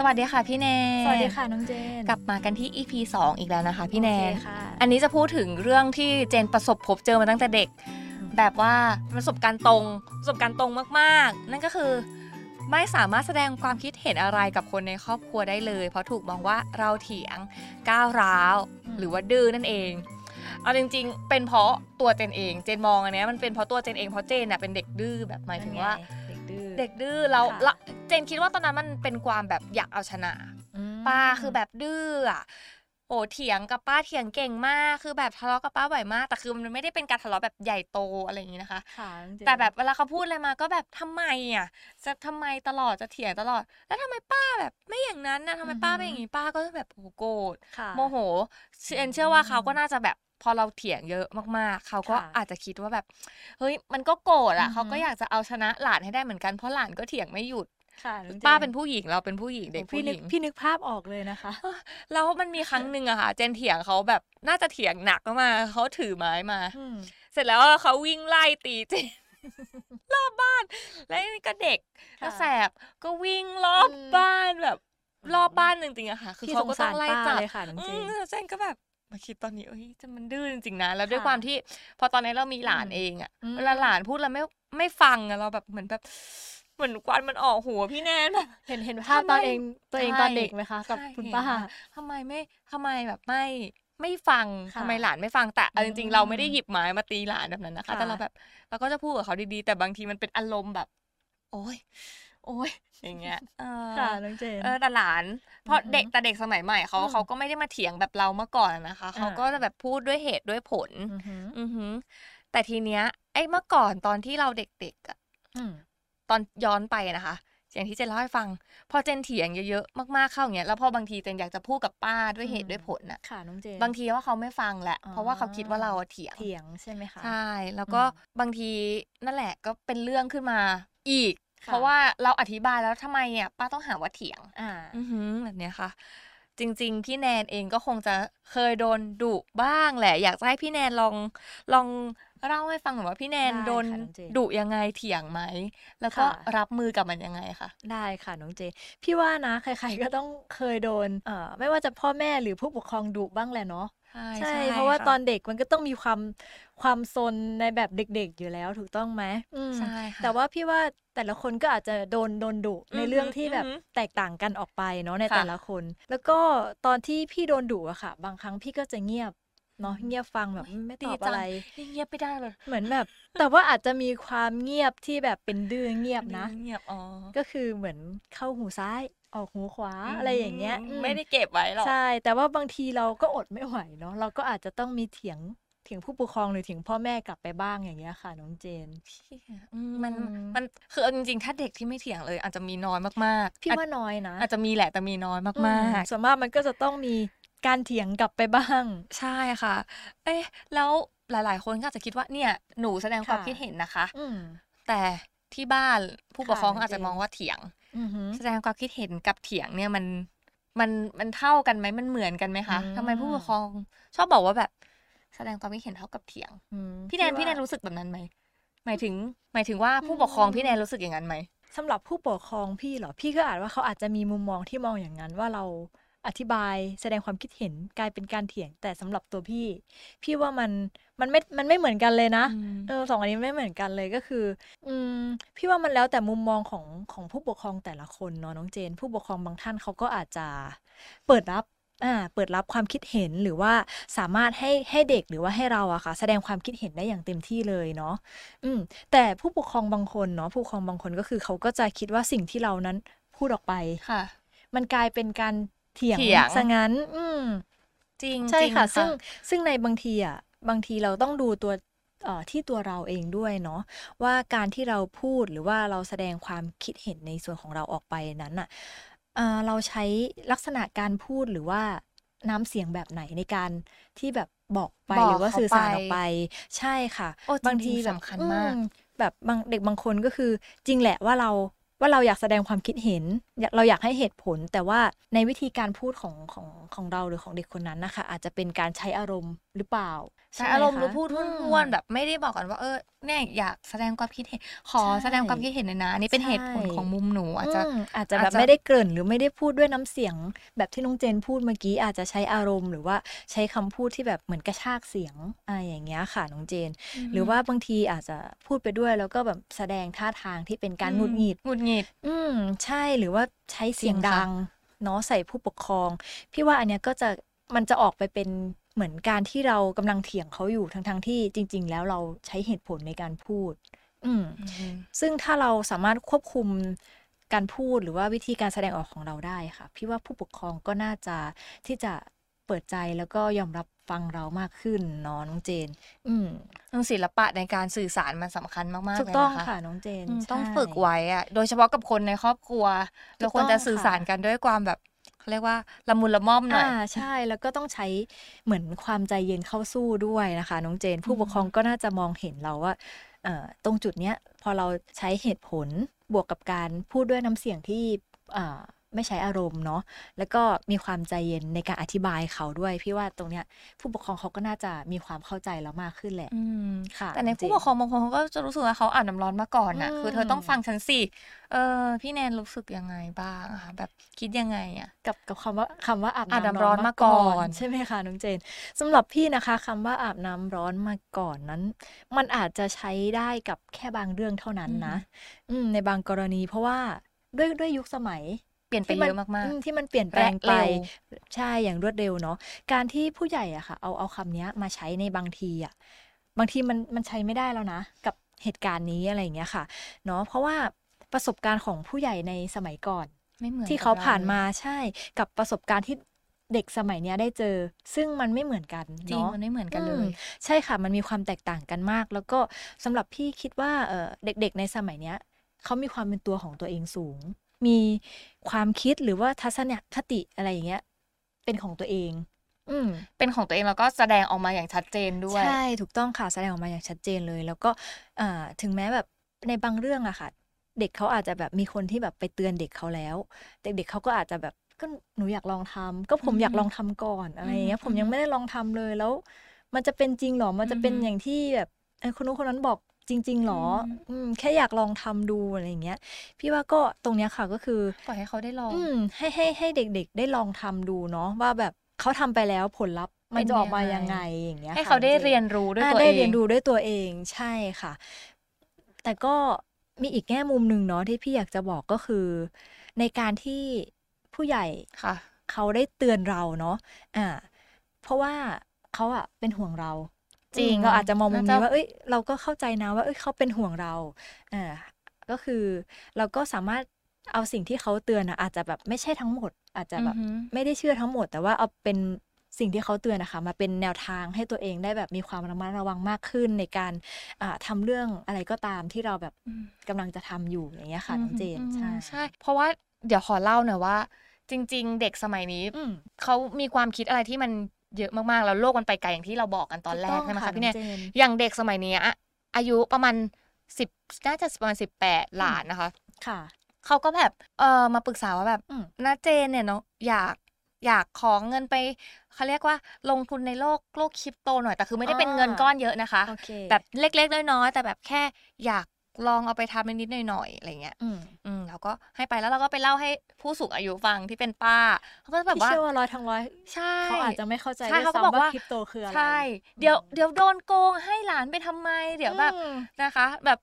สวัสดีค่ะพี่แนนสวัสดีค่ะน้องเจน กลับมากันที่ EP 2 อีกแล้วนะคะ พี่แนนโอเคค่ะอันนี้จะพูดถึงเรื่องที่เจนประสบพบเจอมาตั้งแต่เด็ก แบบว่าประสบการณ์ตรงประสบการณ์ตรงมากๆ นั่นก็คือไม่สามารถแสดงความคิดเห็นอะไรกับคนในครอบครัวได้เลย เพราะถูกมองว่าเราเถียงก้าวร้าว หรือว่าดื้อนั่นเองเอาจริงๆ เป็นเพราะตัวเจนเอง เจนมองอันเนี้ยมันเป็นเพราะตัวเจนเองเพราะเจนน่ะเป็นเด็กดื้อแบบหมายถึงว่าเด็กดื้อ เด็กดื้อเราค่ะเราเจนคิดว่าตอนนั้นมันเป็นความแบบอยากเอาชนะมป้าคือแบบดื้ออะโอ้เถียงกับป้าเถียงเก่งมาก คือแบบทะเลาะกับป้าบ่อยมาก แต่คือมันไม่ได้เป็นการทะเลาะแบบใหญ่โตอะไรอย่างนี้นะคะค่ะน้องเจนแต่แบบเวลาเขาพูดอะไรมาก็แบบทำไมอะ จะทำไมตลอดจะเถียงตลอด แล้วทำไมป้าแบบไม่อย่างนั้นนะทำไมป้าเป็นอย่างนี้ป้าก็แบบโอ้โหโกรธค่ะโมโหเอ็นเชื่อว่าเขาก็น่าจะแบบ พอเราเถียงเยอะมากๆ เขาก็ค่ะอาจจะคิดว่าแบบ เฮ้ย มันก็โกรธอะอือฮึเขาก็อยากจะเอาชนะหลานให้ได้เหมือนกัน เพราะหลานก็เถียงไม่หยุดค่ะน้องจป้าเป็นผู้หญิงเราเป็นผู้หญิงเด็กพี่ผู้หนึกญิงพี่นึกภาพออกเลยนะคะ แล้วมันมีครั้งหนึ่งอะค่ะ เจนเถียงเขาแบบน่าจะเถียงหนักมากๆเขาถือไม้มาอืมเสร็จแล้วเขาวิ่งไล่ตีเจนรอบบ้าน แล้วนี่ก็เด็กค่ะก็แสบก็วิ่งรอบอืมบ้านแบบรอบบ้านจริงๆอะค่ะ คือพี่เขาสงก็สาต้อรงไล่ป้าจับเลยค่ะน้องอืเจนมเจนก็แบบ มาคิดตอนนี้เอ้ยจะมันดื้อจริงๆนะ แล้วด้วยค่ะความที่ พอตอนนี้เรามีหลานอืมเองอะอืมเวลาหลานพูดแล้วไม่ไม่ฟังอะเราแบบเหมือนแบบเหมือนควันมันออกหัวพี่แนนแบบเห็นเห็นภาพทำไมตอนเองตัวเองใช่ตอนเด็กไหมคะ กับใช่คุณเห็นป้าค่ะทำไมไม่ทำไมแบบไม่ไม่ฟังค่ะทำไมหลานไม่ฟังแต่เอาจริงๆเราไม่ได้อืมหยิบไม้มาตีหลานแบบนั้นนะคะค่ะแต่เราแบบเราก็จะพูดกับเขาดีๆ แต่บางทีมันเป็นอารมณ์แบบ โอ้ย โอ้ยอย่างเงี้ยเออค่ะน้องเจนเออแต่หลานเพราะอือฮึเด็กแต่เด็กสมัยใหม่เขาอืมเขาก็ไม่ได้มาเถียงแบบเราเมื่อก่อนอะนะคะเขาอ่าก็จะแบบพูดด้วยเหตุด้วยผลอือหืออือหือแต่ทีเนี้ยไอ้เมื่อก่อนตอนที่เราเด็กๆอะอืมตอนย้อนไปนะคะอย่างที่เจนเล่าให้ฟัง พอเจนเถียงเยอะๆมากๆเข้าอย่างเงี้ยแล้วพอบางทีเจนอยากจะพูดกับป้าด้วยเหตุอืมด้วยผลน่ะค่ะน้องเจนบางทีว่าเขาไม่ฟังแหละอ๋อเพราะว่าเขาคิดว่าเราเถียงเถียงใช่ไหมคะใช่แล้วก็อืมบางทีนั่นแหละก็เป็นเรื่องขึ้นมาอีกค่ะ เพราะว่าเราอธิบายแล้วทำไมอะป้าต้องหาว่าเถียง อ่าอือหือแบบเนี้ยค่ะ จริง ๆ พี่แนนเองก็คงจะเคยโดนดุบ้างแหละ อยากจะให้พี่แนนลองลองเล่าให้ฟังหน่อยว่าพี่แนนได้โดนค่ะน้องเจนดุยังไงเถียงไหม แล้วก็ค่ะรับมือกับมันยังไงคะได้ค่ะน้องเจนพี่ว่านะใครๆก็ต้องเคยโดนเอ่อไม่ว่าจะพ่อแม่หรือผู้ปกครองดุบ้างแหละเนาะใช่ใช่ใช่ เพราะว่าค่ตอนเด็กมันก็ต้องมีความความซนในแบบเด็กๆอยู่แล้วถูกต้องไหมอืมใช่ค่ะแต่ว่าพี่ว่าแต่ละคนก็อาจจะโดนโดนดุในอือฮึเรื่องที่แบบอือฮึแตกต่างกันออกไปเนาะในค่ะแต่ละคน แล้วก็ตอนที่พี่โดนดุอะค่ะ บางครั้งพี่ก็จะเงียบเนาะเงียบฟังแบบไม่ตอบอะไรเงียบไม่ได้เลย เหมือนแบบ แต่ว่าอาจจะมีความเงียบที่แบบเป็นดื้อเงียบนะเงียบอ๋อก็คือเหมือนเข้าหูซ้าย ออกหูขวาอะไรอย่างเงี้ยมอืมไม่ได้เก็บไว้หรอกใช่ แต่ว่าบางทีเราก็อดไม่ไหวเนาะเราก็อาจจะต้องมีเถียงเถียงผู้ปกครองหรือเถียงพ่อแม่กลับไปบ้างอย่างเงี้ยค่ะน้องเจนอืมมันอืมมันคือเอาจริงๆถ้าเด็กที่ไม่เถียงเลย อาจจะมีน้อยมากๆพี่อาจว่าน้อยนะอาจจะมีแหละแต่มีน้อยอืมากส่วนมากมันก็จะต้องมีการเถียงกลับไปบ้างๆใช่ค่ะ เอ๊ะแล้วหลาย ๆ คนก็อาจจะคิดว่าเนี่ยหนูแสดงความค่ะคิดเห็นนะคะอืมแต่ที่บ้านผู้ปกครองค่ะอาจจะจริงมองว่าเถียงอือหือ แสดงความคิดเห็นกับเถียงเนี่ยมันมันมันเท่ากันไหมมันเหมือนกันไหมคะอืมทำไมผู้ปกครองชอบบอกว่าแบบ แสดงความคิดเห็นเท่ากับเถียงอืมพี่แนนว่าพี่แนนรู้สึกแบบนั้นไหมหมายถึง หมายถึงว่าผู้ปกครองอืมพี่แนนรู้สึกอย่างนั้นไหมสำหรับผู้ปกครองพี่เหรอพี่ก็อาจว่าเขาอาจจะมีมุมมองที่มองอย่างนั้นว่าเรา อธิบายแสดงความคิดเห็นกลายเป็นการเถียง แต่สำหรับตัวพี่ พี่ว่ามันมันไม่มันไม่เหมือนกันเลยนะอืมเออสองอันนี้ไม่เหมือนกันเลยก็คือ อืมพี่ว่ามันแล้วแต่มุมมองของของผู้ปกครองแต่ละคนเนาะน้องเจน ผู้ปกครองบางท่านเขาก็อาจจะเปิดรับอ่าเปิดรับความคิดเห็นหรือว่าสามารถให้ให้เด็กหรือว่าให้เราอะค่ะ แสดงความคิดเห็นได้อย่างเต็มที่เลยเนาะอืมแต่ผู้ปกครองบางคนเนาะผู้ปกครองบางคนก็คือเขาก็จะคิดว่าสิ่งที่เรานั้นพูดออกไปค่ะ มันกลายเป็นการ เถียงเถียงซะงั้น อืม จริงใช่จริงค่ะ ซึ่งซึ่งในบางทีอะบางทีเราต้องดูตัวเอ่อที่ตัวเราเองด้วยเนาะว่าการที่เราพูดหรือว่าเราแสดงความคิดเห็นในส่วนของเราออกไปนั้นอะเอ่อเราใช้ลักษณะการพูดหรือว่าน้ำเสียงแบบไหนในการที่แบบบอกไปบอกหรือว่าเขาสื่อสารไปออกไป ใช่ค่ะโอ้บางทีจริงๆแบบสำคัญมากอืแบบบางเด็กบางคนก็คือจริงแหละว่าเรา ว่าเราอยากแสดงความคิดเห็น เราอยากให้เหตุผล แต่ว่าในวิธีการพูดของของของเราหรือของเด็กคนนั้นนะคะอาจจะเป็นการใช้อารมณ์หรือเปล่าใช้ไหอารมณ์หรือคะพูดอืมห้วนๆแบบไม่ได้บอกกันว่าเออเนี่ยอยากแสดงความคิดเห็นขอใช่แสดงความคิดเห็นหน่อยนะอันนี่เป็นใช่เหตุผลของมุมหนูอาจจะอืมอาจจะแบอาบจจะไม่ได้เกริ่นหรือไม่ได้พูดด้วยน้ำเสียง แบบที่น้องเจนพูดเมื่อกี้อาจจะใช้อารมณ์ หรือว่าใช้คำพูดที่แบบเหมือนกระชากเสียงอะไรอย่างเงี้ยค่ะน้องเจน หรือว่าบางทีอาจจะพูดไปด้วยแล้วก็แบบแสดงท่าทางที่เป็นการหงุดหงิดหงุดหงิด อืมใช่หรือว่าใช้เสียงจริงค่ะดังเนาะใส่ผู้ปกครอง พี่ว่าอันเนี้ยก็จะมันจะออกไปเป็น เหมือนการที่เรากำลังเถียงเขาอยู่ทั้งๆที่จริง ๆ แล้วเราใช้เหตุผลในการพูด อืมซึ่งถ้าเราสามารถควบคุมการพูดหรือว่าวิธีการแสดงออกของเราได้ค่ะ พี่ว่าผู้ปกครองก็น่าจะที่จะเปิดใจแล้วก็ยอมรับฟังเรามากขึ้นเนาะน้องเจน อืมเรื่องศิลปะในการสื่อสารมันสำคัญมากๆถูกเลยต้องนะคะค่ะน้องเจนอืมใช่ต้องฝึกไว้อะโดยเฉพาะกับคนในครอบครัวถูกเราควรจะต้องสื่อค่ะสารกันด้วยความแบบ เขาเรียกว่าละมุนละม่อมหน่อยอ่าใช่แล้วก็ต้องใช้เหมือนความใจเย็นเข้าสู้ด้วยนะคะ น้องเจน ผู้ปกครองก็น่าจะมองเห็นเราว่าเอ่อตรงจุดเนี้ยพอเราใช้เหตุผลบวกกับการพูดด้วยน้ำเสียงที่อ่า ไม่ใช้อารมณ์เนาะแล้วก็มีความใจเย็นในการอธิบายเขาด้วย พี่ว่าตรงเนี้ย ผู้ปกครองเขาก็น่าจะมีความเข้าใจเรามากขึ้นแหละอืมค่ะ แต่ในน้องเจนผู้ปกครองบางคนเขาก็จะรู้สึกว่าเขาอาบน้ำร้อนมาก่อนน่ะอืมคือเธอต้องฟังฉันสิเออพี่แนนรู้สึกยังไงบ้างอะคะแบบคิดยังไงอะกับกับคำว่าคำว่าอาบอาบน้ำน้ำร้ร้ออนนมามาก่ก่ออนนใช่ไหมคะน้องเจนสำหรับพี่นะคะคำว่าอาบน้ำร้อนมาก่อนนั้น มันอาจจะใช้ได้กับแค่บางเรื่องเท่านั้นนะ อืมในบางกรณีเพราะว่าด้วยด้วยยุคสมัย เปลี่ยนไปที่เยอะมากอืที่มันเปลี่ยนแปลงและไปเร็วใช่อย่างรวดเร็วเนาะการที่ผู้ใหญ่อะค่ะ เอาเอาคำเนี้ยมาใช้ในบางทีอะบางทีมันมันใช้ไม่ได้แล้วนะ กับเหตุการณ์นี้อะไรอย่างเงี้ยค่ะเนาะเพราะว่าประสบการณ์ของผู้ใหญ่ในสมัยก่อนๆไม่เหมือนที่กับเขารผ่านลยมาใช่กับประสบการณ์ที่เด็กสมัยเนี้ยได้เจอ ซึ่งมันไม่เหมือนกันจริงเนาะมันไม่เหมือนกันเลอืมยใช่ค่ะ มันมีความแตกต่างกันมาก แล้วก็สำหรับพี่คิดว่าเอ่อเด็กๆในสมัยเนี้ยเขามีความเป็นตัวของตัวเองสูง มีความคิดหรือว่าทัศนคติอะไรอย่างเงี้ย เป็นของตัวเองอืมเป็นของตัวเองแล้วก็แสดงออกมาอย่างชัดเจนด้วย ใช่ ถูกต้องค่ะแสดงออกมาอย่างชัดเจนเลย แล้วก็อ่าถึงแม้แบบในบางเรื่องอะค่ะ เด็กเขาอาจจะแบบมีคนที่แบบไปเตือนเด็กเขาแล้ว เด็กๆเขาก็อาจจะแบบก็หนูอยากลองทำก็ผมอืมอยากลองทำก่อนอะไรอย่างเงี้ยอืมผมยังไม่ได้ลองทำเลยแล้ว มันจะเป็นจริงเหรอมันจะเป็นอืมอย่างที่แบบเออคนนู้นคนนั้นบอก จริงๆหรออืมอืมแค่อยากลองทำดูอะไรอย่างเงี้ย พี่ว่าก็ตรงเนี้ยค่ะก็คือปล่อยให้เขาได้ลอง อืมให้ให้ให้เด็ก ๆ ได้ลองทำดูเนาะว่าแบบเขาทำไปแล้วผลลัพธ์มันจะออกมายังไงอย่างเงี้ยให้ค่ะเขาได้จงๆเรียนรู้ด้วยอ่าตัวได้เองเรียนรู้ด้วยตัวเองใช่ค่ะ แต่ก็มีอีกแง่มุมหนึ่งเนาะที่พี่อยากจะบอกก็คือ ในการที่ผู้ใหญ่ค่ะ เขาได้เตือนเราเนาะอ่า เพราะว่าเขาอะเป็นห่วงเรา จริงอืมเราอาจจะมองมุมน่านี้จะว่าเอ้ยเราก็เข้าใจนะว่าเอ้ยเขาเป็นห่วงเราอ่าก็คือเราก็สามารถเอาสิ่งที่เขาเตือนอะอาจจะแบบไม่ใช่ทั้งหมด อาจจะแบบอือหือไม่ได้เชื่อทั้งหมด แต่ว่าเอาเป็นสิ่งที่เขาเตือนนะคะ มาเป็นแนวทางให้ตัวเองได้แบบมีความระมัดระวังมากขึ้นในการอ่าทำเรื่องอะไรก็ตามที่เราแบบอืมกำลังจะทำอยู่อย่างเงี้ยค่ะน้องเจนอืมใช่ใช่เพราะว่าเดี๋ยวขอเล่าหน่อยว่า จริง ๆ เด็กสมัยนี้อืมเขามีความคิดอะไรที่มัน เยอะมากๆ แล้วโลกมันไปไกลอย่างที่เราบอกกันตอนแรกถูกต้องใช่ไหมค่ะคะพี่แนนน้องเจนอย่างเด็กสมัยนี้อะอายุประมาณสิบน่าจะประมาณสิบแปดหลานนะคะ ค่ะ เขาก็แบบเออมาปรึกษาว่าแบบอืมน้าเจนเนี่ยเนาะอยากอยากขอเงินไปเขาเรียกว่าลงทุนในโลกโลกคริปโตหน่อยแต่คือไม่ได้เป็นเงินก้อนเยอะนะคะโอเคแบบเล็กๆน้อยๆแต่แบบแค่อยาก ลองเอาไปทำนิดๆหน่อยๆอะไรเงี้ยอืมอืมแล้วก็ให้ไปแล้วเราก็ไปเล่าให้ผู้สูงอายุฟังที่เป็นป้าเขาก็จะแบบพี่ว่าเชื่อว่าร้อยทั้งร้อยใช่เขาอาจจะไม่เข้าใจใช่ด้วยเขาก็ซ้ำบอกว่าคริปโตคืออะไรใช่เดี๋ยวเดี๋ยวโดนโกงให้หลานไปทำไม เดี๋ยวแบบอืมนะคะ แบบ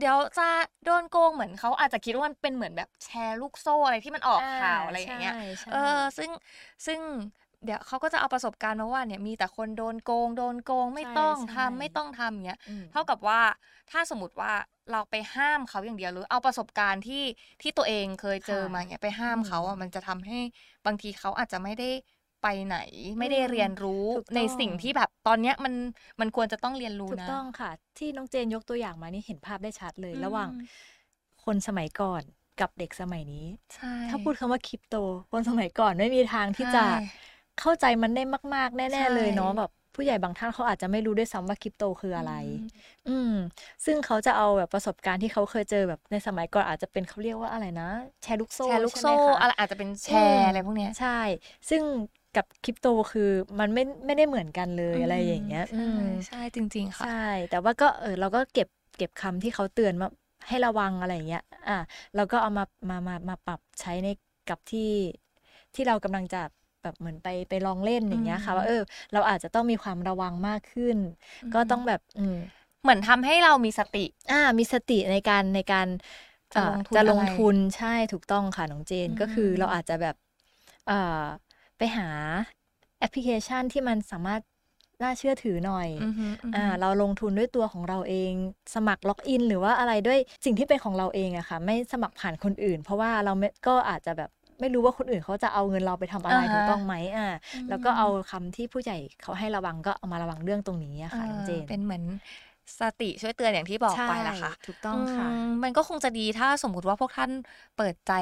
เดี๋ยวจะโดนโกงเหมือนเขาอาจจะคิดว่ามันเป็นเหมือนแบบแชร์ลูกโซ่อะไรที่มันออกข่าวอะไรอย่างเงี้ยใช่ใช่เออ ซึ่งซึ่ง เดี๋ยวเขาก็จะเอาประสบการณ์มาว่าเนี่ยมีแต่คนโดนโกง โดนโกงไม่ต้องใช่ทำไม่ต้องทำอย่างเงี้ยอืมเท่ากับว่าถ้าสมมติว่าเราไปห้ามเขาอย่างเดียวหรือเอาประสบการณ์ที่ที่ตัวเองเคยเจอค่ะมาเนี่ยไปห้ามอืมเขาอะมันจะทำให้บางทีเขาอาจจะไม่ได้ไปไหนไม่ได้อืมเรียนรู้ถูกต้องในสิ่งที่แบบตอนเนี้ยมันมันควรจะต้องเรียนรู้ถูกนะต้องค่ะ ที่น้องเจนยกตัวอย่างมานี่เห็นภาพได้ชัดเลยอืมระหว่างคนสมัยก่อนกับเด็กสมัยนี้ใช่ถ้าพูดคำว่าคริปโต คนสมัยก่อนไม่มีทางที่จะใช่ เข้าใจมันได้มาก ๆ แน่ใช่ๆ เลยเนาะแบบผู้ใหญ่บางท่านเขาอาจจะไม่รู้ด้วยซ้ำว่าคริปโตคืออะไร อืม ซึ่งเขาจะเอาแบบประสบการณ์ที่เขาเคยเจอแบบในสมัยก่อนอาจจะเป็นเขาเรียกว่าอะไรนะ แชร์ลูกโซ่แชร์ลูกใช่โซ่ไหมคะอะไรอาจจะเป็นแชร์อะไรพวกเนี้ยใช่ ซึ่งกับคริปโตคือมันไม่ไม่ได้เหมือนกันเลยอะไรอย่างเงี้ยใช่อืมใช่จริง ๆ ค่ะ ใช่ แต่ว่าก็เออเราก็เก็บเก็บคำที่เขาเตือนมาให้ระวังอะไรอย่างเงี้ย อะเราก็เอามามามามาปรับใช้ในกับที่ที่เรากำลังจะ แบบเหมือนไปไปลองเล่นอย่างเงี้ยค่ะอืมว่าเออ เราอาจจะต้องมีความระวังมากขึ้น ก็ต้องแบบอืมเหมือนทำให้เรามีสติ อ่า มีสติในการในการจะเอ่อลงทุนจะลงอะไรทุนใช่ถูกต้องค่ะน้องเจนอืมก็คือเราอาจจะแบบเอ่อไปหาแอปพลิเคชันที่มันสามารถน่าเชื่อถือหน่อยอือฮึอือฮึอ่าเราลงทุนด้วยตัวของเราเอง สมัครล็อกอิน หรือว่าอะไรด้วยสิ่งที่เป็นของเราเองอะค่ะ ไม่สมัครผ่านคนอื่น เพราะว่าเราไม่ก็อาจจะแบบ ไม่รู้ว่าคนอื่นเขาจะเอาเงินเราไปทำอะไรอ่าฮะถูกต้องไหมอ่าอืมแล้วก็เอาคำที่ผู้ใหญ่เขาให้ระวังก็เอามาระวังเรื่องตรงนี้อะค่ะน้องเจนเออเป็นเหมือนสติช่วยเตือนอย่างที่บอกใช่ไปละค่ะ ถูกต้องค่ะมมันก็คงจะดีถ้าสมมุติว่าพวกท่านเปิดใจ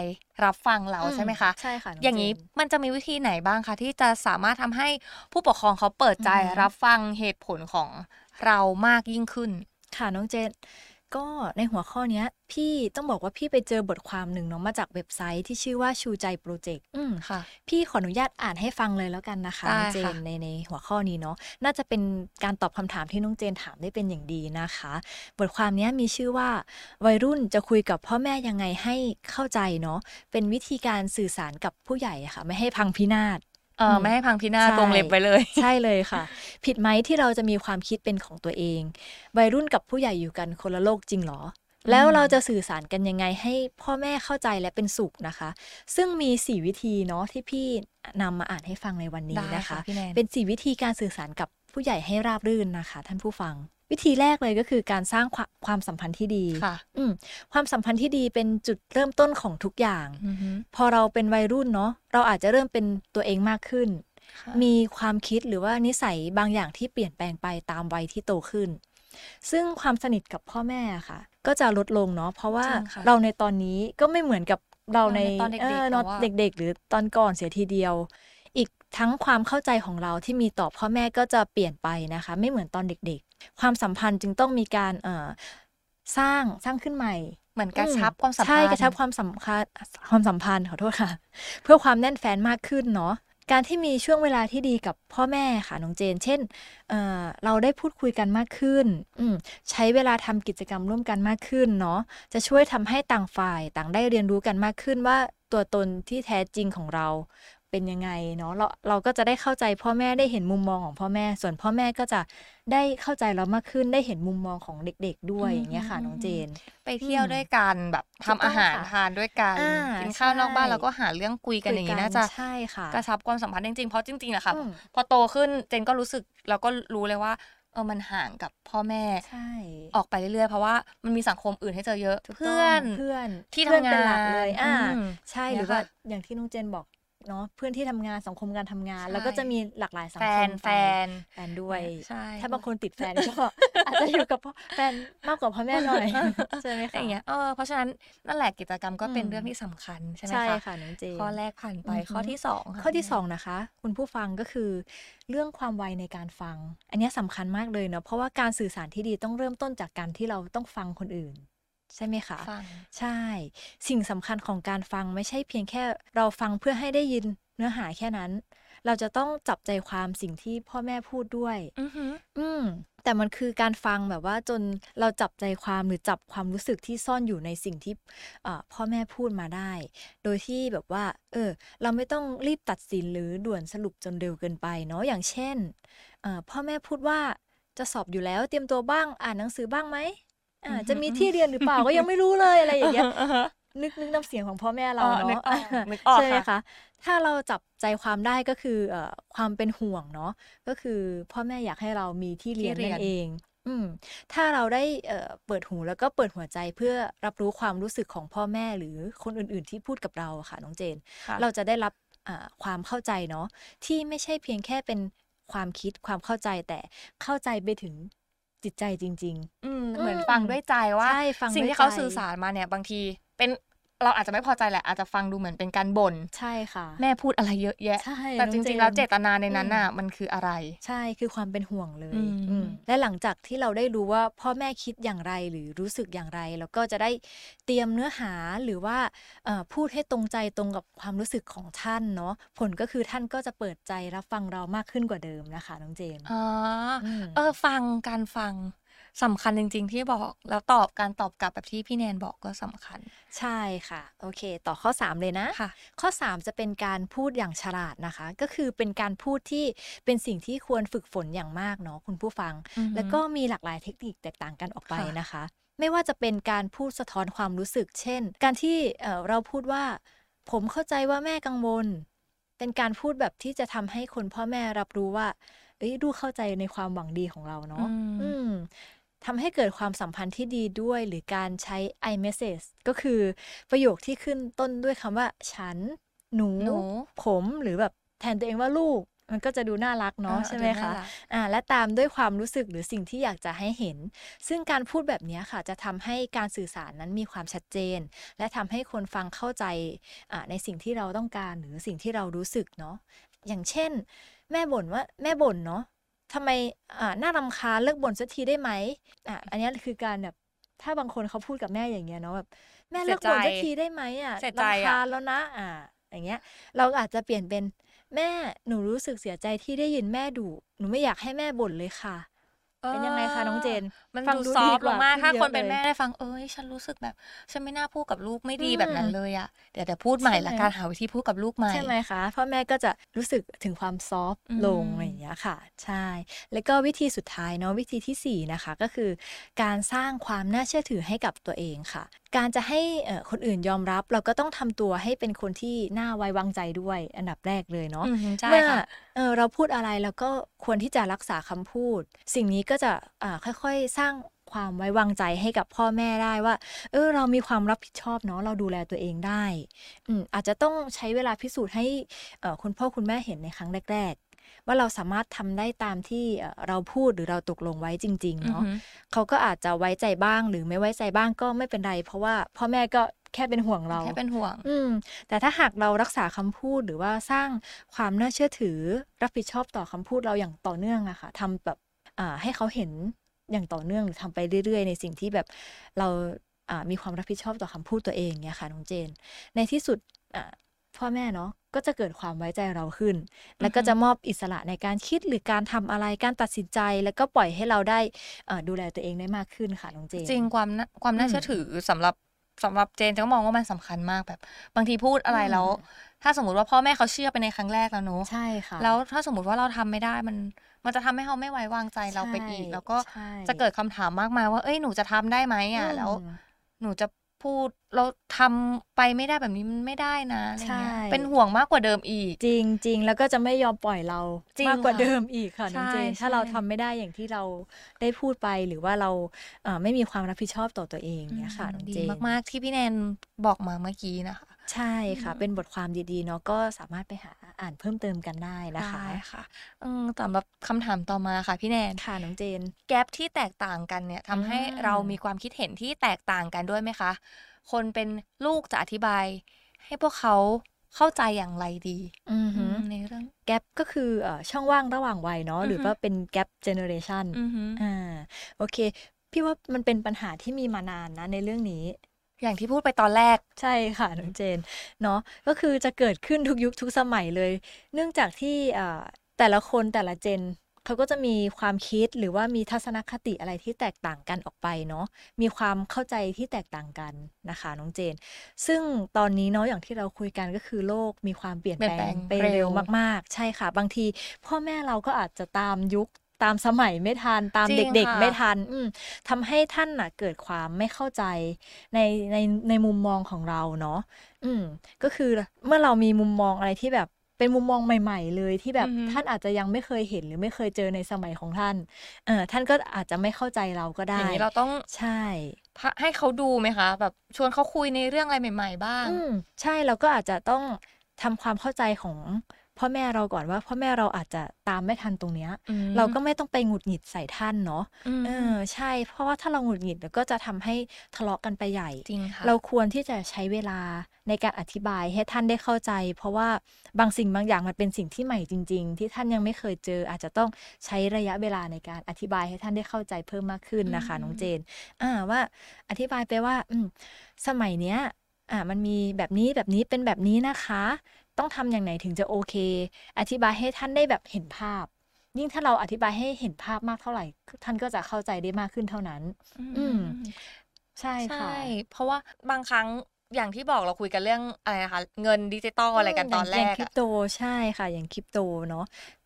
รับฟังเราอืมใช่ไหมคะใช่ค่ะน้องอย่างนี้เจนมันจะมีวิธีไหนบ้างคะที่จะสามารถทำให้ผู้ปกครองเขาเปิดใจอือฮึรับฟังเหตุผลของเรามากยิ่งขึ้น ค่ะน้องเจน ก็ในหัวข้อเนี้ย พี่ต้องบอกว่าพี่ไปเจอบทความหนึ่งเนาะมาจากเว็บไซต์ที่ชื่อว่าชูใจโปรเจกต์อืมค่ะ พี่ขออนุญาตอ่านให้ฟังเลยแล้วกันนะคะได้น้องเจค่ะนในในหัวข้อนี้เนาะน่าจะเป็นการตอบคำถามที่น้องเจนถามได้เป็นอย่างดีนะคะ บทความเนี้ยมีชื่อว่า วัยรุ่นจะคุยกับพ่อแม่ยังไงให้เข้าใจเนาะเป็นวิธีการสื่อสารกับผู้ใหญ่อะค่ะ ไม่ให้พังพินาศ เอออมไม่ให้พังพินาศใช่ตรงเล็บไปเลย ใช่เลยค่ะ ผิดไหมที่เราจะมีความคิดเป็นของตัวเอง วัยรุ่นกับผู้ใหญ่อยู่กันคนละโลกจริงเหรอ แล้วเราจะสื่อสารกันยังไงให้พ่อแม่เข้าใจและเป็นสุขนะคะ ซึ่งมี 4 วิธีเนาะที่พี่นำมาอ่านให้ฟังในวันนี้ได้นะคะค่ะพี่แนนเป็น 4 วิธีการสื่อสารกับผู้ใหญ่ให้ราบรื่นนะคะ ท่านผู้ฟัง วิธีแรกเลยก็คือการสร้างความความสัมพันธ์ที่ดีค่ะอืมความสัมพันธ์ที่ดีเป็นจุดเริ่มต้นของทุกอย่างอือฮึพอเราเป็นวัยรุ่นเนาะเราอาจจะเริ่มเป็นตัวเองมากขึ้นค่ะมีความคิดหรือว่านิสัยบางอย่างที่เปลี่ยนแปลงไปตามวัยที่โตขึ้น ซึ่งความสนิทกับพ่อแม่อะค่ะ ก็จะลดลงเนาะเพราะว่าจริงค่ะเราในตอนนี้ก็ไม่เหมือนกับเราในเราในตอนเด็กๆเออแต่เนาะว่าเด็กๆหรือตอนก่อนเสียทีเดียวอีก ทั้งความเข้าใจของเราที่มีต่อพ่อแม่ก็จะเปลี่ยนไปนะคะ ไม่เหมือนตอนเด็กๆ ความสัมพันธ์จึงต้องมีการเอ่อสร้างสร้างขึ้นใหม่เหมือนกระชับอืความสัมพันธ์ใช่กระชับความสัมพันธ์ความสัมพันธ์ขอโทษค่ะ เพื่อความแน่นแฟนมากขึ้นเนาะการที่มีช่วงเวลาที่ดีกับพ่อแม่ค่ะน้องเจน เช่นเอ่อเราได้พูดคุยกันมากขึ้นอืมใช้เวลาทำกิจกรรมร่วมกันมากขึ้นเนาะ จะช่วยทำให้ต่างฝ่ายต่างได้เรียนรู้กันมากขึ้นว่าตัวตนที่แท้จริงของเรา เป็นยังไงเนาะเราเราก็จะได้เข้าใจพ่อแม่ได้เห็นมุมมองของพ่อแม่ ส่วนพ่อแม่ก็จะได้เข้าใจเรามากขึ้นได้เห็นมุมมองของเด็ก ๆ ด้วยอย่างเงี้ยค่ะน้องเจน ไปเที่ยวอืมด้วยกันแบบทำถูกต้องอาหารค่ะทานด้วยกันอ่ากินข้าวนอกบ้านใช่แล้วก็หาเรื่องคุยกันอย่างนี้น่าจะใช่ค่ะกระชับความสัมพันธ์จริงๆเพราะจริงๆอะค่ะอืมพอโตขึ้นเจนก็รู้สึกแล้วก็รู้เลยว่าเออมันห่างกับพ่อแม่ใช่ออกไปเรื่อยๆ เพราะว่ามันมีสังคมอื่นให้เจอเยอะถูกต้งเพื่อน เพื่อน ที่เพื่อนทำงานเป็นหลักเลย อ่าอืมใช่เนี่ยหรือว่าค่ะอย่างที่น้องเจนบอก เนาะเพื่อนที่ทำงานสังคมการทำงานใช่แล้วก็จะมีหลากหลายสังแฟคมนไปแฟนแฟนด้วยใช่ถ้าบางคนติดแฟนก็อาจจะอยู่กับพ่อแฟนมากกว่าพ่อแม่หน่อยใช่ไหมอคะย่างเงี้ยเออเพราะฉะนั้นนั่นแหละกิจกรรมก็เป็นอืมเรื่องที่สำคัญใช่ไหมใช่คะค่ะน้องเจนข้อแรกผ่านไปอือฮึข้อที่สองค่ะข้อที่สองนะคะ คุณผู้ฟังก็คือ เรื่องความไวในการฟัง อันเนี้ยสำคัญมากเลยเนาะเพราะว่าการสื่อสารที่ดีต้องเริ่มต้นจากการที่เราต้องฟังคนอื่น ใช่ไหมคะฟังใช่ สิ่งสำคัญของการฟังไม่ใช่เพียงแค่เราฟังเพื่อให้ได้ยินเนื้อหาแค่นั้น เราจะต้องจับใจความสิ่งที่พ่อแม่พูดด้วย อือหืออืมแต่มันคือการฟังแบบว่าจนเราจับใจความหรือจับความรู้สึกที่ซ่อนอยู่ในสิ่งที่อ่าพ่อแม่พูดมาได้ โดยที่แบบว่า เออ เราไม่ต้องรีบตัดสินหรือด่วนสรุปจนเร็วเกินไปเนาะอย่างเช่นเอ่อพ่อแม่พูดว่าจะสอบอยู่แล้วเตรียมตัวบ้างอ่านหนังสือบ้างไหม อ่าอือฮึจะมีที่เรียนหรือเปล่าก็ยังไม่รู้เลยอะไรอย่างเงี้ยอือฮะนึกนึกน้ำเสียงของพ่อแม่เราอ๋อนึกเนาะออกนึกออกใช่ไหมค่ะคะถ้าเราจับใจความได้ก็คือเอ่อความเป็นห่วงเนาะก็คือพ่อแม่อยากให้เรามีที่เรียนที่เรียนนั่นเองอืมถ้าเราได้เอ่อเปิดหูแล้วก็เปิดหัวใจเพื่อรับรู้ความรู้สึกของพ่อแม่หรือคนอื่น ๆ ที่พูดกับเราอะค่ะน้องเจนค่ะเราจะได้รับอ่าความเข้าใจเนาะที่ไม่ใช่เพียงแค่เป็นความคิดความเข้าใจแต่เข้าใจไปถึง จิตใจจริงอืมเหมือนอืมฟังด้วยใจว่า ใช่ฟังสิ่งด้วยที่เขาใจ สื่อสารมาเนี่ยบางทีเป็น เราอาจจะไม่พอใจแหละอาจจะฟังดูเหมือนเป็นการบ่นใช่ค่ะ แม่พูดอะไรเยอะแยะ ใช่แต่น้จองริงๆ แล้วนเจตนาในนั้นน่ะมันคืออะไร ใช่คือความเป็นห่วงเลยอืมอืมและหลังจากที่เราได้รู้ว่าพ่อแม่คิดอย่างไรหรือรู้สึกอย่างไร แล้วก็จะได้เตรียมเนื้อหาหรือว่าเอ่อพูดให้ตรงใจตรงกับความรู้สึกของท่านเนาะผลก็คือท่านก็จะเปิดใจรับฟังเรามากขึ้นกว่าเดิมนะคะน้องเจนอ๋ออมเออฟังการฟัง สำคัญจริง ๆ ที่บอกแล้วตอบการตอบกลับแบบที่พี่แนนบอกก็สำคัญ ใช่ค่ะ โอเค ต่อข้อ 3 เลยนะค่ะข้อ 3 จะเป็นการพูดอย่างฉลาดนะคะ ก็คือเป็นการพูดที่เป็นสิ่งที่ควรฝึกฝนอย่างมากเนาะคุณผู้ฟังอือฮึแล้วก็มีหลากหลายเทคนิคแตกต่างกันออกไปค่ะนะคะ ไม่ว่าจะเป็นการพูดสะท้อนความรู้สึก เช่น การที่เอ่อเราพูดว่า ผมเข้าใจว่าแม่กังวล เป็นการพูดแบบที่จะทำให้คนพ่อแม่รับรู้ว่าเอ้ยดูเข้าใจในความหวังดีของเราเนาะอืมอืม ทำให้เกิดความสัมพันธ์ที่ดีด้วย หรือการใช้ i message ก็คือประโยคที่ขึ้นต้นด้วยคำว่า ฉัน หนู หนู ผมหรือแบบแทนตัวเองว่าลูก มันก็จะดูน่ารักเนาะอ่าใช่ไหมดูน่าคะรักอ่าและตามด้วยความรู้สึกหรือสิ่งที่อยากจะให้เห็น ซึ่งการพูดแบบเนี้ยค่ะ จะทำให้การสื่อสารนั้นมีความชัดเจน และทำให้คนฟังเข้าใจอ่าในสิ่งที่เราต้องการหรือสิ่งที่เรารู้สึกเนาะอย่างเช่น แม่บ่นว่าแม่บ่นเนาะ ทำไมอ่าน่ารำคาญเลิกบ่นสักทีได้ไหมอะอันเนี้ยคือการแบบถ้าบางคนเขาพูดกับแม่อย่างเงี้ยเนาะแบบแม่เลิกบ่นสักทีได้ไหมอะเสียใจรำอะคาญแล้วนะอ่า อย่างเงี้ย เราอาจจะเปลี่ยนเป็นแม่หนูรู้สึกเสียใจที่ได้ยินแม่ดุหนูไม่อยากให้แม่บ่นเลยค่ะ เป็นยังไงคะน้องเจน มันฟังดูดูซอดีฟต์กลว่างมากขึ้นถ้าเยอะคนเป็นเลยแม่ได้ฟังเอ้ยฉันรู้สึกแบบ ฉันไม่น่าพูดกับลูกไม่ดีอืมแบบนั้นเลยอะเดี๋ยวเดี๋ยวพูดใหม่ละใช่ไหมการหาวิธีพูดกับลูกใหม่ใช่ไหมคะพ่อแม่ก็จะรู้สึกถึงความซอฟต์อืมลงอะไรอย่างเงี้ยค่ะ ใช่ แล้วก็วิธีสุดท้ายเนาะวิธีที่สี่นะคะก็คือ การสร้างความน่าเชื่อถือให้กับตัวเองค่ะ การจะให้เอ่อคนอื่นยอมรับ เราก็ต้องทำตัวให้เป็นคนที่น่าไว้วางใจด้วย อันดับแรกเลยเนาะอืมใช่เมื่อค่ะเออเราพูดอะไรแล้วก็ควรที่จะรักษาคำพูด สิ่งนี้ก็จะอ่าค่อยๆสร้างความไว้วางใจให้กับพ่อแม่ได้ว่า เออ เรามีความรับผิดชอบเนาะเราดูแลตัวเองได้ อืมอาจจะต้องใช้เวลาพิสูจน์ให้เอ่อคุณพ่อคุณแม่เห็นในครั้งแรกๆ ว่าเราสามารถทำได้ตามที่เอ่อเราพูดหรือเราตกลงไว้จริง ๆ เนาะอือหือเขาก็อาจจะไว้ใจบ้างหรือไม่ไว้ใจบ้างก็ไม่เป็นไร เพราะว่าพ่อแม่ก็แค่เป็นห่วงเราแค่เป็นห่วง อืม แต่ถ้าหากเรารักษาคำพูดหรือว่าสร้างความน่าเชื่อถือรับผิดชอบต่อคำพูดเราอย่างต่อเนื่องอะค่ะทำแบบอ่าให้เขาเห็น อย่างต่อเนื่องหรือทำไปเรื่อย ๆ ในสิ่งที่แบบเราอ่ามีความรับผิดชอบต่อคำพูดตัวเองเนี่ยค่ะน้องเจน ในที่สุดอ่าพ่อแม่เนาะก็จะเกิดความไว้ใจเราขึ้น แล้วก็จะมอบอิสระในการคิดหรือการทำอะไรการตัดสินใจ แล้วก็ปล่อยให้เราได้เอ่อดูแลตัวเองได้มากขึ้นค่ะน้องเจนจริงความน่าความน่าอืมเชื่อถือสำหรับ สำหรับเจนจะก็มองว่ามันสำคัญมากแบบ บางทีพูดอะไรอืมแล้ว ถ้าสมมติว่าพ่อแม่เขาเชื่อไปในครั้งแรกแล้วเนอะใช่ค่ะแล้วถ้าสมมติว่าเราทำไม่ได้มัน มันจะทำให้เขาไม่ไว้วางใจเราไปอีกใช่แล้วก็ใช่จะเกิดคำถามมากมายว่าเอ้ยหนูจะทำได้ไหมอะแล้วอืมหนูจะ พูดเราทำไปไม่ได้แบบนี้มันไม่ได้นะอะไรเงี้ยใช่เป็นห่วงมากกว่าเดิมอีก จริงจริงแล้วก็จะไม่ยอมปล่อยเราจริงมากกว่าค่ะเดิมอีกค่ะน้องเจนใช่ถ้าเราใช่ทำไม่ได้อย่างที่เราได้พูดไปหรือว่าเราเอ่อไม่มีความรับผิดชอบต่อตัวเองเนี่ยค่ะน้องดีเจนมากๆที่พี่แนนบอกมาเมื่อกี้นะคะ ใช่ค่ะอืมเป็นบทความดีๆเนาะก็สามารถไปหา อ่านเพิ่มเติมกันได้นะคะได้ค่ะอืมสำหรับคำถามต่อมาค่ะพี่แนนค่ะน้อง gen gap ที่แตกต่างกันเนี่ยทำให้อืมเรามีความคิดเห็นที่แตกต่างกันด้วยไหมคะ คนเป็นลูกจะอธิบาย ให้พวกเขาเข้าใจอย่างไรดีอือหือในเรื่อง gap ก็คือเอ่อช่องว่างระหว่างวัยเนาะหรืออฮึว่าเป็น gap generation อือหืออ่าโอเคพี่ว่ามันเป็นปัญหาที่มีมานานนะในเรื่องนี้ อย่างที่พูดไปตอนแรกใช่ค่ะน้องเจนเนาะก็คือจะเกิดขึ้นทุกยุคทุกสมัยเลย เนื่องจากที่อ่าแต่ละคนแต่ละเจนเขาก็จะมีความคิดหรือว่ามีทัศนคติอะไรที่แตกต่างกันออกไปเนาะมีความเข้าใจที่แตกต่างกันนะคะน้องเจน ซึ่งตอนนี้เนาะอย่างที่เราคุยกันก็คือโลกมีความเปลี่ยนแปลเปลี่งยนไปแปลงเร็เร็ววมากๆ ใช่ค่ะ บางที พ่อแม่เราก็อาจจะตามยุค ตามสมัยไม่ทันตามจริงเด็กค่ะๆไม่ทันอืมทำให้ท่านน่ะ เกิดความไม่เข้าใจในในในมุมมองของเราเนาะอืม ก็คือเมื่อเรามีมุมมองอะไรที่แบบเป็นมุมมองใหม่ ๆ เลยที่แบบอือฮึท่านอาจจะยังไม่เคยเห็นหรือไม่เคยเจอในสมัยของท่าน เออท่านก็อาจจะไม่เข้าใจเราก็อได้ย่างนี้เราต้องใช่พะให้เขาดูไหมคะ แบบชวนเขาคุยในเรื่องอะไรใหม่ ๆ บ้างอืมใช่เราก็อาจจะต้องทำความเข้าใจของ พ่อแม่เราก่อนว่าพ่อแม่เราอาจจะตามไม่ทันตรงเนี้ยอืมเราก็ไม่ต้องไปหงุดหงิดใส่ท่านเนาะอืมเออใช่ เพราะว่าถ้าเราหงุดหงิดเดี๋ยวก็จะทำให้ทะเลาะกันไปใหญ่จริงค่ะเราควรที่จะใช้เวลาในการอธิบายให้ท่านได้เข้าใจ เพราะว่าบางสิ่งบางอย่างมันเป็นสิ่งที่ใหม่จริง ๆ ที่ท่านยังไม่เคยเจอ อาจจะต้องใช้ระยะเวลาในการอธิบายให้ท่านได้เข้าใจเพิ่มมากขึ้นนะคะอืมน้องเจนอ่าว่าอธิบายไปว่าอืมสมัยเนี้ยอ่ามันมีแบบนี้แบบนี้เป็นแบบนี้นะคะ ต้องทำอย่างไหนถึงจะโอเค อธิบายให้ท่านได้แบบเห็นภาพ ยิ่งถ้าเราอธิบายให้เห็นภาพมากเท่าไหร่ ท่านก็จะเข้าใจได้มากขึ้นเท่านั้น อืมใช่ใช่ค่ะเพราะว่าบางครั้งอย่างที่บอกเราคุยกันเรื่องอะไรนะคะเงินดิจิตอลอะไรกันตอนแรย่างกคริอะปโตใช่ค่ะ อย่างคริปโตเนาะ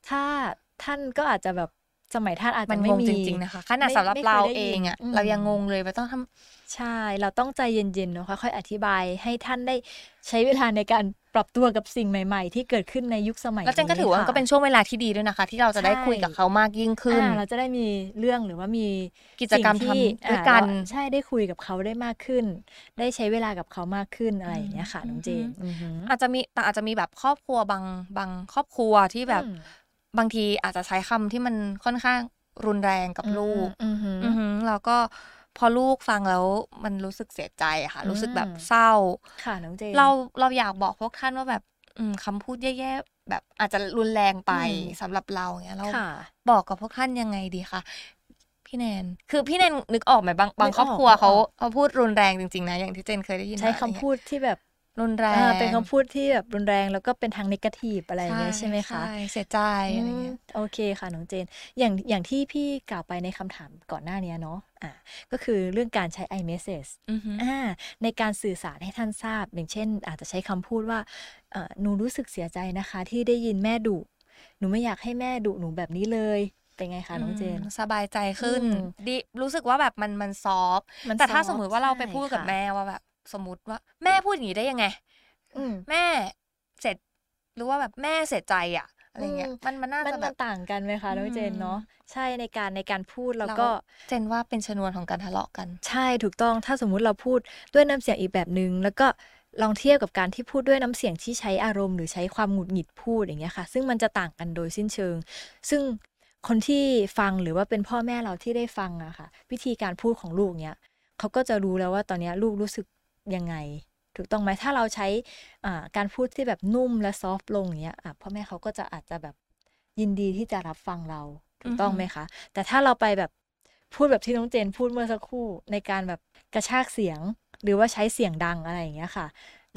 ถ้าท่านก็อาจจะแบบ สมัยท่านอาจมัจะนไม่งงมีจริงๆนะคะ ขนาดไม่สำหรับไม่เคยเราได้เอยิงนอะอืมเรายังงงเลยว่าต้องทำใช่ เราต้องใจเย็นๆเนาะค่อยๆอธิบายให้ท่านได้ใช้เวลาในการปรับตัวกับสิ่งใหม่ๆ ที่เกิดขึ้นในยุคสมัยแล้วเจนก็ถือว่าค่ะก็เป็นช่วงเวลาที่ดีด้วยนะคะ ที่เราจะได้ใช่คุยกับเขามากยิ่งขึ้นอ่าเราจะได้มีเรื่องหรือว่ามีกิจกรรมสิ่งที่ทำด้วยกันอ่าเราใช่ได้คุยกับเขาได้มากขึ้น ได้ใช้เวลากับเขามากขึ้นอะไรอย่างเงี้ยค่ะน้องเจนอือหืออาจจะมีแต่อาจจะมีแบบครอบครัวบางบางครอบครัวที่แบบอืม บางทีอาจจะใช้คำที่มันค่อนข้างรุนแรงกับลูกอือหืออือหือแล้วก็พอลูกฟังแล้วมันรู้สึกเสียใจอะค่ะอืมรู้สึกแบบเศร้าค่ะน้องเจนเราเราอยากบอกพวกท่านว่าแบบอืมคำพูดแย่ๆแบบอาจจะรุนแรงไปอืมสำหรับเราเงี้ยเราค่ะบอกกับพวกท่านยังไงดีคะพี่แนน คือพี่แนนนึกออกไหมบางบางนึกออกครอบครัวนึกออกเขาเขาพูดรุนแรงจริงๆนะอย่างที่เจนเคยได้ยิน ใช้มาคำพูดที่แบบ รุนแรงอ่าเป็นคำพูดที่แบบรุนแรงแล้วก็เป็นทางนกาทีฟอะไรอย่างเงี้ยใช่ไหมคะใช่เสียใจอะไรเงี้ยอืมโอเคค่ะน้องเจน อย่างอย่างที่พี่กล่าวไปในคำถามก่อนหน้านี้เนาะอะก็คือเรื่องการใช้ iMessage อือหืออ่าในการสื่อสารให้ท่านทราบ อย่างเช่น อาจจะใช้คำพูดว่าเอ่อหนูรู้สึกเสียใจนะคะ ที่ได้ยินแม่ดุหนูไม่อยากให้แม่ดุหนูแบบนี้เลยเป็นไงคะน้องเจนมสบายใจขึ้นอืมดีรู้สึกว่าแบบมันมันซอฟต์มันแต่ถ้าซอฟต์สมมุติว่าเราไปพูดกับใช่ค่ะแม่ว่าแบบ สมมติว่าแม่พูดอย่างนี้ได้ยังไงอืมแม่เสร็จหรือว่าแบบแม่เสียใจอะอะไรเงี้ยอืมมันมันน่ามันจะแบมันบต่างกันไหมคะน้องเจนอืมเนาะใช่ในการในการพูดแล้วเราก็เจนว่าเป็นชนวนของการทะเลาะกัน ใช่ถูกต้องถ้าสมมุติเราพูดด้วยน้ำเสียงอีกแบบหนึง่งแล้วก็ลองเทียบกับการที่พูดด้วยน้ำเสียงที่ใช้อารมณ์หรือใช้ความหงุดหงิดพูดอย่างเงี้ยค่ะ ซึ่งมันจะต่างกันโดยสิ้นเชิง ซึ่งคนที่ฟังหรือว่าเป็นพ่อแม่เราที่ได้ฟังอะค่ะ วิธีการพูดของลูกเนี้ยเขาก็จะรู้แล้วว่าตอนเนี้ยลูกรู้สึก ยังไง ถูกต้องไหมถ้าเราใช้อ่าการพูดที่แบบนุ่มและซอฟต์ลงอย่างเงี้ยอะพ่อแม่เขาก็จะอาจจะแบบยินดีที่จะรับฟังเราถูกต้องไหมคะ แต่ถ้าเราไปแบบพูดแบบที่น้องเจนพูดเมื่อสักครู่ในการแบบกระชากเสียง หรือว่าใช้เสียงดังอะไรอย่างเงี้ยค่ะ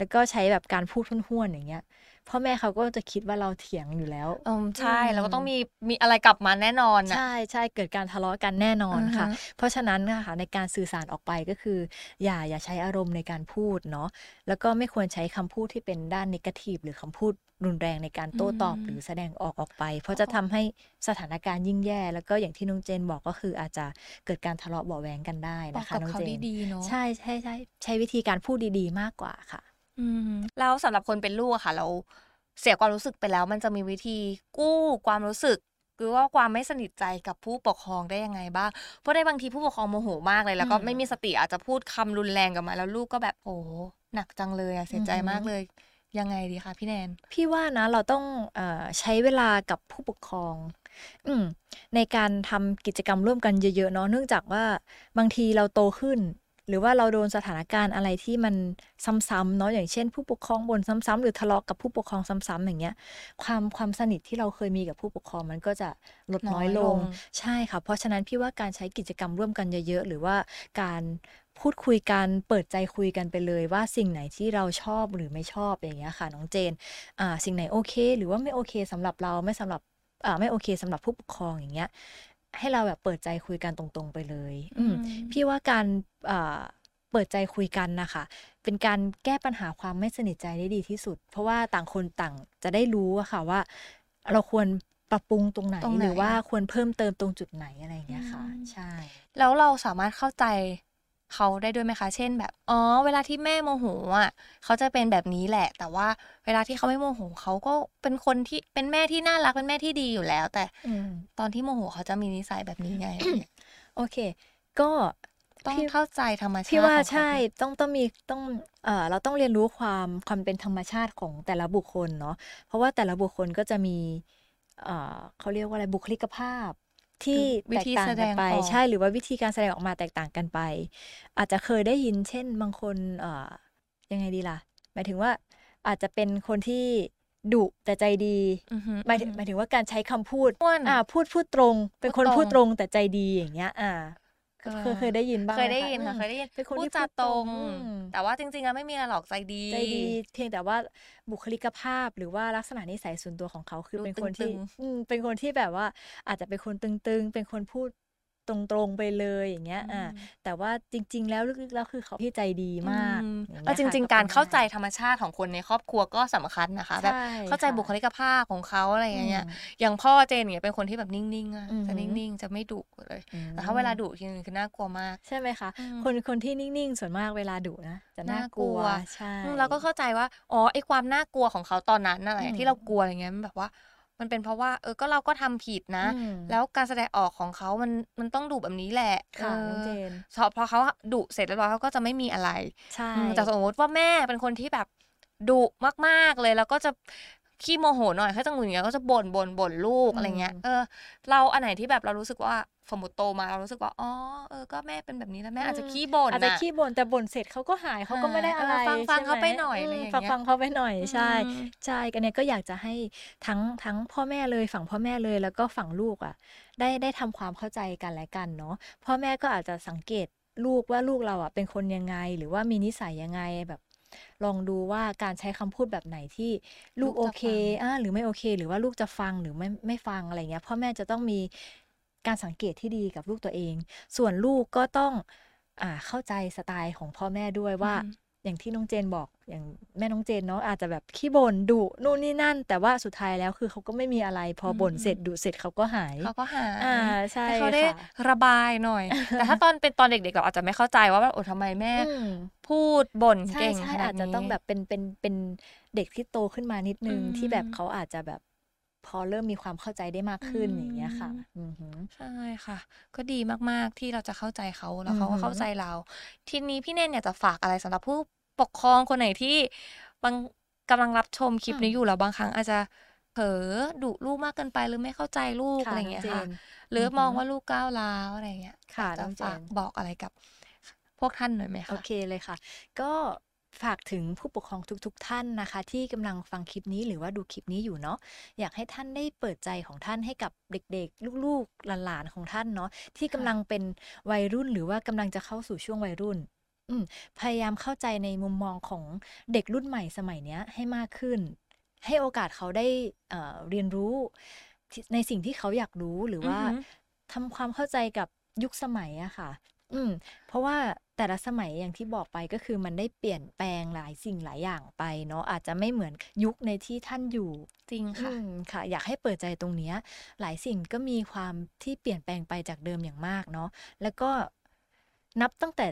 แล้วก็ใช้แบบการพูดห้วนๆอย่างเงี้ยพ่อแม่เขาก็จะคิดว่าเราเถียงอยู่แล้วอืมใช่อืมแล้วก็ต้องมีมีอะไรกลับมาแน่นอนอะใช่ใช่เกิดการทะเลาะกันแน่นอนค่ะอือฮะเพราะฉะนั้นนะคะในการสื่อสารออกไปก็คือ อย่าอย่าใช้อารมณ์ในการพูดเนาะแล้วก็ไม่ควรใช้คำพูดที่เป็นด้านนกาทีฟหรือคำพูดรุนแรงในการโต้ตอบหรือแสดงออกออกไป เพราะจะทำให้สถานการณ์ยิ่งแย่ แล้วก็อย่างที่น้องเจนบอกก็คืออาจจะเกิดการทะเลาะเบาะแวงกันได้บอกนะคะกับน้องเขาเจนดีๆเนาะใช่ใช่ใช่ใช้วิธีการพูดดีๆ มากกว่าค่ะ อืมแล้วสำหรับคนเป็นลูกอะค่ะ เราเสียความรู้สึกไปแล้ว มันจะมีวิธีกู้ความรู้สึกหรือว่าความไม่สนิทใจกับผู้ปกครองได้ยังไงบ้าง เพราะในบางทีผู้ปกครองโมโหมากเลยแล้วก็อืมไม่มีสติอาจจะพูดคำรุนแรงกับมาแล้วลูกก็แบบโอ้หนักจังเลยอะเสียใจอือหือมากเลยยังไงดีคะพี่แนน พี่ว่านะเราต้องเออใช้เวลากับผู้ปกครอง อืมในการทำกิจกรรมร่วมกันเยอะๆเนาะเนื่องจากว่าบางทีเราโตขึ้น หรือว่าเราโดนสถานการณ์อะไรที่มันซ้ำๆเนาะอย่างเช่น ผู้ปกครองบ่นซ้ำๆหรือทะเลาะกับผู้ปกครองซ้ำๆอย่างเงี้ย ความความสนิทที่เราเคยมีกับผู้ปกครองมันก็จะลดน้อยลน้อยลงงใช่ค่ะ เพราะฉะนั้นพี่ว่าการใช้กิจกรรมร่วมกันเยอะๆ หรือว่าการพูดคุยกันเปิดใจคุยกันไปเลยว่าสิ่งไหนที่เราชอบหรือไม่ชอบอย่างเงี้ยค่ะน้องเจนอ่าสิ่งไหนโอเค หรือว่าไม่โอเคสำหรับเราไม่สำหรับอ่าไม่โอเคสำหรับผู้ปกครองอย่างเงี้ย ให้เราแบบเปิดใจคุยกันตรงๆไปเลย อืมพี่ว่าการอ่าเปิดใจคุยกันนะคะ เป็นการแก้ปัญหาความไม่สนิทใจได้ดีที่สุด เพราะว่าต่างคนต่างจะได้รู้อะค่ะว่า เราควรปรับปรุงตรงไหนตรงไหนหรือว่าควรเพิ่มเติมตรงจุดไหนอะไรอย่างเงี้ยค่ะอืมใช่ แล้วเราสามารถเข้าใจ เขาได้ด้วยไหมคะ เช่นแบบ อ๋อ เวลาที่แม่โมโหอะ เขาจะเป็นแบบนี้แหละ แต่ว่าเวลาที่เขาไม่โมโหเขาก็เป็นคนที่เป็นแม่ที่น่ารักเป็นแม่ที่ดีอยู่แล้ว แต่อืมตอนที่โมโหเขาจะมีนิสัยแบบนี้ไงอะไรเงี้ยโอเค ก็ต้องพี่เข้าใจธรรมชาติพี่ว่าของเขใช่ต้องต้องมีต้องเอ่อเราต้องเรียนรู้ความความเป็นธรรมชาติของแต่ละบุคคลเนาะเพราะว่าแต่ละบุคคลก็จะมีเอ่อเขาเรียกว่าอะไรบุคลิกภาพ ที่วิแตกธีต่างแสดกันงไปออกใช่หรือว่าวิธีการแสดงออกมาแตกต่างกันไป อาจจะเคยได้ยินเช่นบางคนเอ่อยังไงดีล่ะ หมายถึงว่าอาจจะเป็นคนที่ดุแต่ใจดีอือฮึหมายถึงอือฮึหมายถึงว่าการใช้คำพูดอ้วนอ่าพูดพูดตรง เป็นคนพูพูดดตตรรงงแต่ใจดีอย่างเงี้ย อ่า เออเคยเคยได้ยินบ้างเคยได้หมยินค่ะอืมเคยได้ยินเป็นคนพูดที่จาพูดตรงอืมแต่ว่าจริงๆแล้วไม่มีอะไรหรอกใจดีใจดี เพียงแต่ว่าบุคลิกภาพหรือว่าลักษณะนิสัยส่วนตัวของเขาคือดูเป็นคนที่ตึงๆอืมเป็นคนที่แบบว่าอาจจะเป็นคนตึงๆ เป็นคนพูด ตรงๆไปเลยอย่างเงี้ยอ่าแต่ว่าจริง ๆ แล้วลึกๆแล้วคือเขาที่ใจดีมากอืมอย่างแล้เงี้วยจค่ะริงก็ๆการป็นเข้าใจได้ธรรมชาติของคนในครอบครัวก็สำคัญนะคะแบบใช่เข้าใจค่ะบุคลิกภาพของเขาอะไรอย่างเงี้ยอืมอย่างพ่อเจนเนี่ยเป็นคนที่แบบนิ่งๆอะอือหืจะอนิ่งๆ จะไม่ดุเลยอืมแต่ถ้าเวลาดุทีนึงคือน่ากลัวมากใช่ไหมคะอืมคนคนที่นิ่งๆ ส่วนมากเวลาดุนะจะน่ากลัวน่ากลัวใช่อืมเราก็เข้าใจว่าอ๋อไอความน่ากลัวของเขาตอนนั้นนั่นแหอืละมที่เรากลัวอะไรเงี้ยมันแบบว่า มันเป็นเพราะว่าเออก็เราก็ทำผิดนะอืมแล้วการแสดงออกของเขามันมันต้องดุแบบนี้แหละค่ะออน้องเจนพอพอเขาดุเสร็จแล้วเขาก็จะไม่มีอะไรใช่อืมแต่สมมติว่าแม่เป็นคนที่แบบดุมากๆเลยแล้วก็จะ ขี้โมโหหน่อยเขาจะหงุดหงิดก็จะบ่นบ่นบ่นลูกอะไรเงี้ยเออเราอันไหนที่แบบเรารู้สึกว่าสมมติโตมาเรารู้สึกว่าอ๋อเออก็แม่เป็นแบบนี้แล้วแม่อาจจะขี้บ่นอาจจะน่ะขี้บ่นแต่บ่นเสร็จเขาก็หายเขาก็ไม่ได้อะไรเออฟังฟังใช่หมเขาไปหน่อยอะไรอย่างเงี้ยฟังฟังเขาไปหน่อยใช่อืมใช่กันเนี้ยก็อยากจะให้ทั้งทั้งพ่อแม่เลยฝั่งพ่อแม่เลยแล้วก็ฝั่งลูกอะ ได้ได้ทำความเข้าใจกันและกันเนาะพ่อแม่ก็อาจจะสังเกตลูกว่าลูกเราอะเป็นคนยังไง หรือว่ามีนิสัยยังไงแบบ ลองดูว่าการใช้คำพูดแบบไหนที่ลูกลูกจะโอเคฟังอ่าหรือไม่โอเค หรือว่าลูกจะฟังหรือไม่ไม่ฟังอะไรเงี้ยพ่อแม่จะต้องมีการสังเกตที่ดีกับลูกตัวเอง ส่วนลูกก็ต้องอ่าเข้าใจสไตล์ของพ่อแม่ด้วยว่า อือฮึอย่างที่น้องเจนบอกอย่างแม่น้องเจนเนาะอาจจะแบบขี้บ่นดุนู่นนี่นั่น แต่ว่าสุดท้ายแล้วคือเขาก็ไม่มีอะไร พอบ่นอืมเสร็จดุเสร็จเขาก็หายเขาก็หายอ่าใช่ให้เขาได้ค่ะระบายหน่อย แต่ถ้าตอนเป็นตอนเด็กๆเราอาจจะไม่เข้าใจว่าแบบโอ้ทำไมแม่อืมพูดบ่นใช่เก่งใช่ขนาอาดจจะนี้ต้องแบบเป็นเป็นเป็นเด็กที่โตขึ้นมานิดนึงอืมที่แบบเขาอาจจะแบบ พอเริ่มมีความเข้าใจได้มากขึ้นอืมอย่างเงี้ยค่ะอือหือใช่ค่ะ ก็ดีมากๆที่เราจะเข้าใจเขาแล้วเขาอืก็อหือเข้าใจเรา ทีนี้พี่เนนอยากจะฝากอะไรสำหรับผู้ปกครองคนไหนที่บางกำลังรับชมคลิปนี้อยู่แล้วบางครั้งอาจจะเผลอดุลูกมากเกินไปหรือไม่เข้าใจลูกค่ะอะไรน้องเงี้ยเจค่ะนหรือออหือมองว่าลูกก้าวร้าวอะไรเงี้ยค่ะอยากจะน้องเจนฝากบอกอะไรกับพวกท่านหน่อยไหมโอคะเคเลยค่ะ ก็ ฝากถึงผู้ปกครองทุกๆท่านนะคะ ที่กำลังฟังคลิปนี้หรือว่าดูคลิปนี้อยู่เนาะอยากให้ท่านได้เปิดใจของท่านให้กับเด็กๆ ลูกๆหลานๆของท่านเนาะที่กำลังเป็นวัยรุ่นหรือว่ากำลังจะเข้าสู่ช่วงวัยรุ่นอืมพยายามเข้าใจในมุมมองของเด็กรุ่นใหม่สมัยเนี้ยให้มากขึ้น ให้โอกาสเขาได้เอ่อเรียนรู้ที่ในสิ่งที่เขาอยากรู้หรือว่าอือหือทำความเข้าใจกับยุคสมัยอะค่ะ อืม เพราะว่า แต่ละสมัยอย่างที่บอกไปก็คือมันได้เปลี่ยนแปลงหลายสิ่งหลายอย่างไปเนาะอาจจะไม่เหมือนยุคในที่ท่านอยู่จริงค่ะอืมค่ะ อยากให้เปิดใจตรงเนี้ยหลายสิ่งก็มีความที่เปลี่ยนแปลงไปจากเดิมอย่างมากเนาะแล้วก็นับตั้งแต่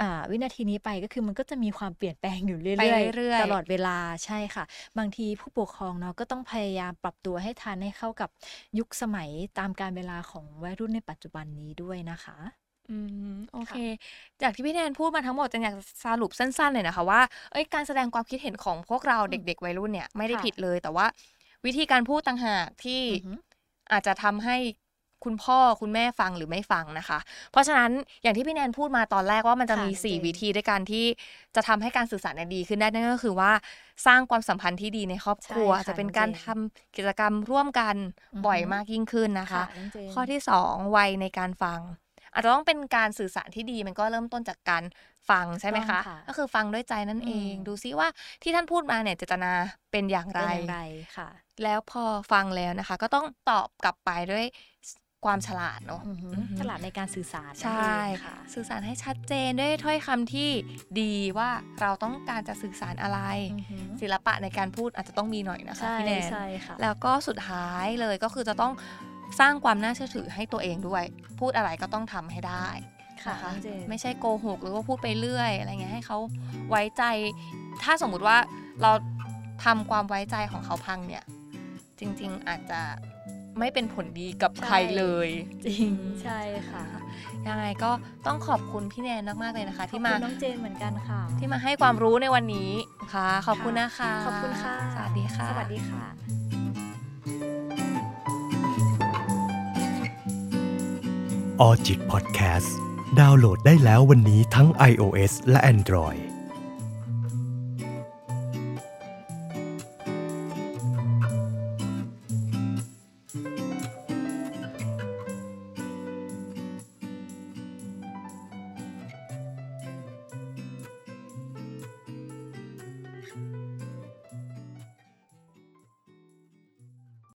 อ่าวินาทีนี้ไปก็คือมันก็จะมีความเปลี่ยนแปลงอยู่เรื่ไปอยเรื่อยๆๆตลอดเวลาใช่ค่ะ บางทีผู้ปกครองเนาะก็ต้องพยายามปรับตัวให้ทันให้เข้ากับยุคสมัยตามการเวลาของวัยรุ่นในปัจจุบันนี้ด้วยนะคะ อืม โอเคจากที่พี่แนนพูดมาทั้งหมดจะอยากสรุปสั้นๆเลยนะคะว่าเอ้ยการแสดงความคิดเห็นของพวกเราอืม เด็ก ๆ วัยรุ่นเนี่ยไม่ได้ค่ะ ผิดเลย แต่ว่าวิธีการพูดต่างหากที่อือหืออาจจะทำให้คุณพ่อคุณแม่ฟังหรือไม่ฟังนะคะ เพราะฉะนั้นอย่างที่พี่แนนพูดมาตอนแรกว่ามันจะค่ะมีน้องเจน4วิธีด้วยกันที่จะทำให้การสื่อสารเนี่ยดีขึ้นได้นั่นก็คือว่าสร้างความสัมพันธ์ที่ดีในครอบครัวใช่ค่ะจะเป็นน้องการเจนทำกิจกรรมร่วมกันอือหือบ่อยมากยิ่งขึ้นนะคะน้องเจน ข้อที่สองวัยในการฟัง อาจจะต้องเป็นการสื่อสารที่ดีมันก็เริ่มต้นจากการฟังใช่ไหมต้องคะค่ะก็คือฟังด้วยใจนั่นเองอืมดูซิว่าที่ท่านพูดมาเนี่ยเจตนาเป็นอย่างไรเป็นอย่างไรค่ะ แล้วพอฟังแล้วนะคะ ก็ต้องตอบกลับไปด้วยความฉลาดเนาะอือหืออือหือฉลาดในการสื่อสารใช่นั่นเองค่ะ สื่อสารให้ชัดเจนด้วยถ้อยคำที่ดีว่าเราต้องการจะสื่อสารอะไรอือหือศิลปะในการพูดอาจจะต้องมีหน่อยนะคะใช่พี่แนนใช่ค่ะแล้วก็สุดท้ายเลยก็คือจะต้อง สร้างความน่าเชื่อถือให้ตัวเองด้วย พูดอะไรก็ต้องทำให้ได้นะะไม่ใช่โกหกหรือว่าพูดไปเรื่อยอะไรเงี้ยให้เขาไว้ใจ ถ้าสมมุติว่าเราทำความไว้ใจของเขาพังเนี่ย จริง ๆอาจจะไม่เป็นผลดีกับใครเลย จริงใช่ค่ะยังไงก็ต้องขอบคุณพี่แนนมากๆเลยนะคะ ที่มาน้องเจนเหมือนกันค่ะ ที่มาให้ความรู้ในวันนี้ค่ะ ขอบคุณนะคะ ขอบคุณค่ะ สวัสดีค่ะ สวัสดีค่ะ ออจิตพอดแคสต์ดาวน์โหลดได้แล้ววันนี้ทั้ง iOS และ Android